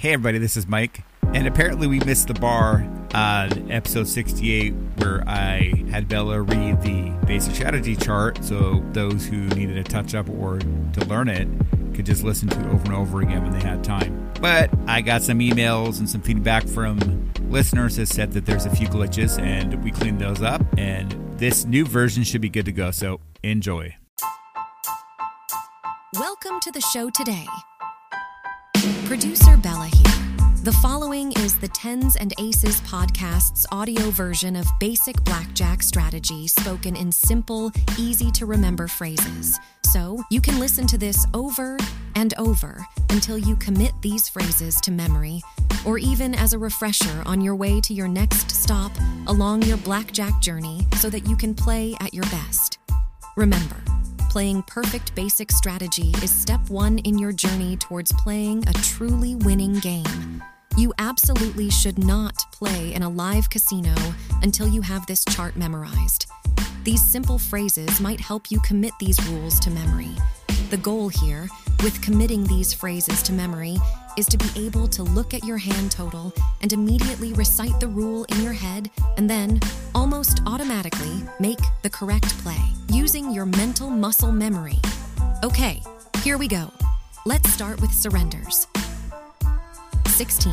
Hey, everybody, this is Mike. And apparently, we missed the bar on episode 68 where I had Bella read the basic strategy chart so those who needed a touch up or to learn it could just listen to it over and over again when they had time. But I got some emails and some feedback from listeners that said that there's a few glitches and we cleaned those up. And this new version should be good to go. So enjoy. Welcome to the show today. Producer Bella here. The following is the Tens and Aces podcast's audio version of basic blackjack strategy spoken in simple, easy to remember phrases. So you can listen to this over and over until you commit these phrases to memory, or even as a refresher on your way to your next stop along your blackjack journey so that you can play at your best. Remember, playing perfect basic strategy is step one in your journey towards playing a truly winning game. You absolutely should not play in a live casino until you have this chart memorized. These simple phrases might help you commit these rules to memory. The goal here, with committing these phrases to memory, is to be able to look at your hand total and immediately recite the rule in your head and then, almost automatically, make the correct play using your mental muscle memory. Okay, here we go. Let's start with surrenders. 16.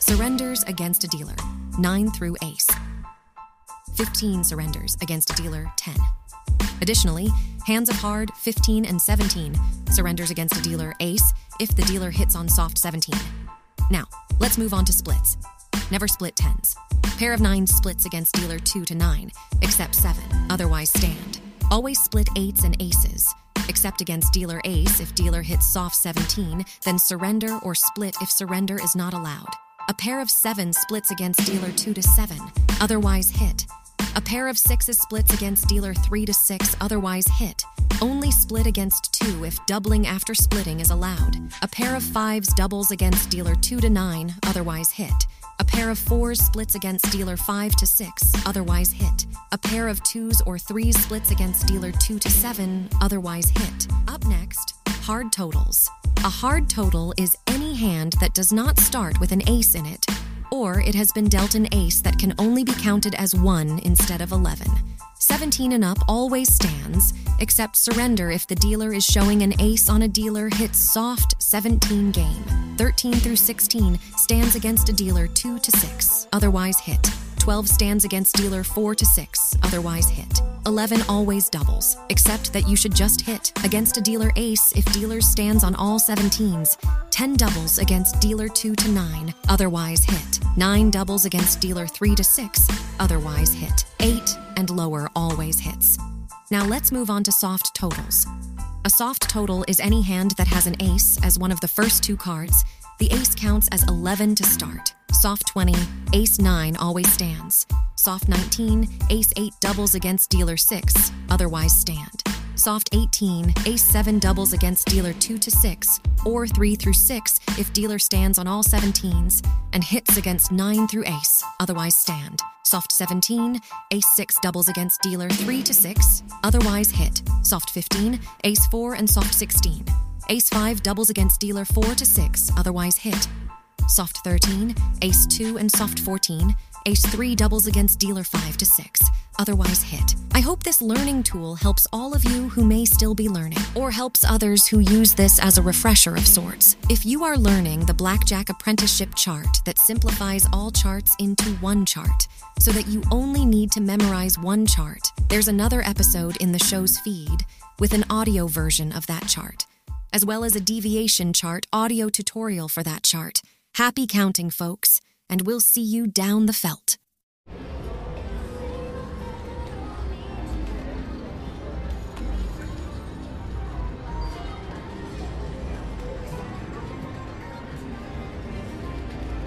Surrenders against a dealer, 9 through ace. 15 surrenders against a dealer, 10. Additionally, hands of hard, 15 and 17, surrenders against a dealer, ace, if the dealer hits on soft 17. Now, let's move on to splits. Never split tens. Pair of nines splits against dealer 2 to 9, except 7, otherwise stand. Always split eights and aces, except against dealer ace if dealer hits soft 17, then surrender or split if surrender is not allowed. A pair of sevens splits against dealer 2 to 7, otherwise hit. A pair of sixes splits against dealer 3 to 6, otherwise hit. Only split against 2 if doubling after splitting is allowed. A pair of fives doubles against dealer 2 to 9, otherwise hit. A pair of fours splits against dealer 5 to 6, otherwise hit. A pair of twos or threes splits against dealer 2 to 7, otherwise hit. Up next, hard totals. A hard total is any hand that does not start with an ace in it, or it has been dealt an ace that can only be counted as 1 instead of 11. 17 and up always stands, except surrender if the dealer is showing an ace on a dealer hits soft 17 game. 13 through 16 stands against a dealer 2 to 6, otherwise hit. 12 stands against dealer 4 to 6, otherwise hit. 11 always doubles, except that you should just hit against a dealer ace if dealer stands on all 17s. 10 doubles against dealer 2 to 9, otherwise hit. 9 doubles against dealer 3 to 6, otherwise hit. 8 and lower always hits. Now let's move on to soft totals. A soft total is any hand that has an ace as one of the first two cards. The ace counts as 11 to start. Soft 20, ace 9 always stands. Soft 19, ace 8 doubles against dealer 6, otherwise stand. Soft 18, ace 7 doubles against dealer 2 to 6, or 3 through 6 if dealer stands on all 17s, and hits against 9 through ace, otherwise stand. Soft 17, ace 6 doubles against dealer 3 to 6, otherwise hit. Soft 15, ace 4 and soft 16. Ace 5 doubles against dealer 4 to 6, otherwise hit. Soft 13, Ace 2 and Soft 14, Ace 3 doubles against dealer 5 to 6, otherwise hit. I hope this learning tool helps all of you who may still be learning, or helps others who use this as a refresher of sorts. If you are learning the Blackjack Apprenticeship chart that simplifies all charts into one chart, so that you only need to memorize one chart, there's another episode in the show's feed with an audio version of that chart, as well as a deviation chart audio tutorial for that chart. Happy counting, folks, and we'll see you down the felt.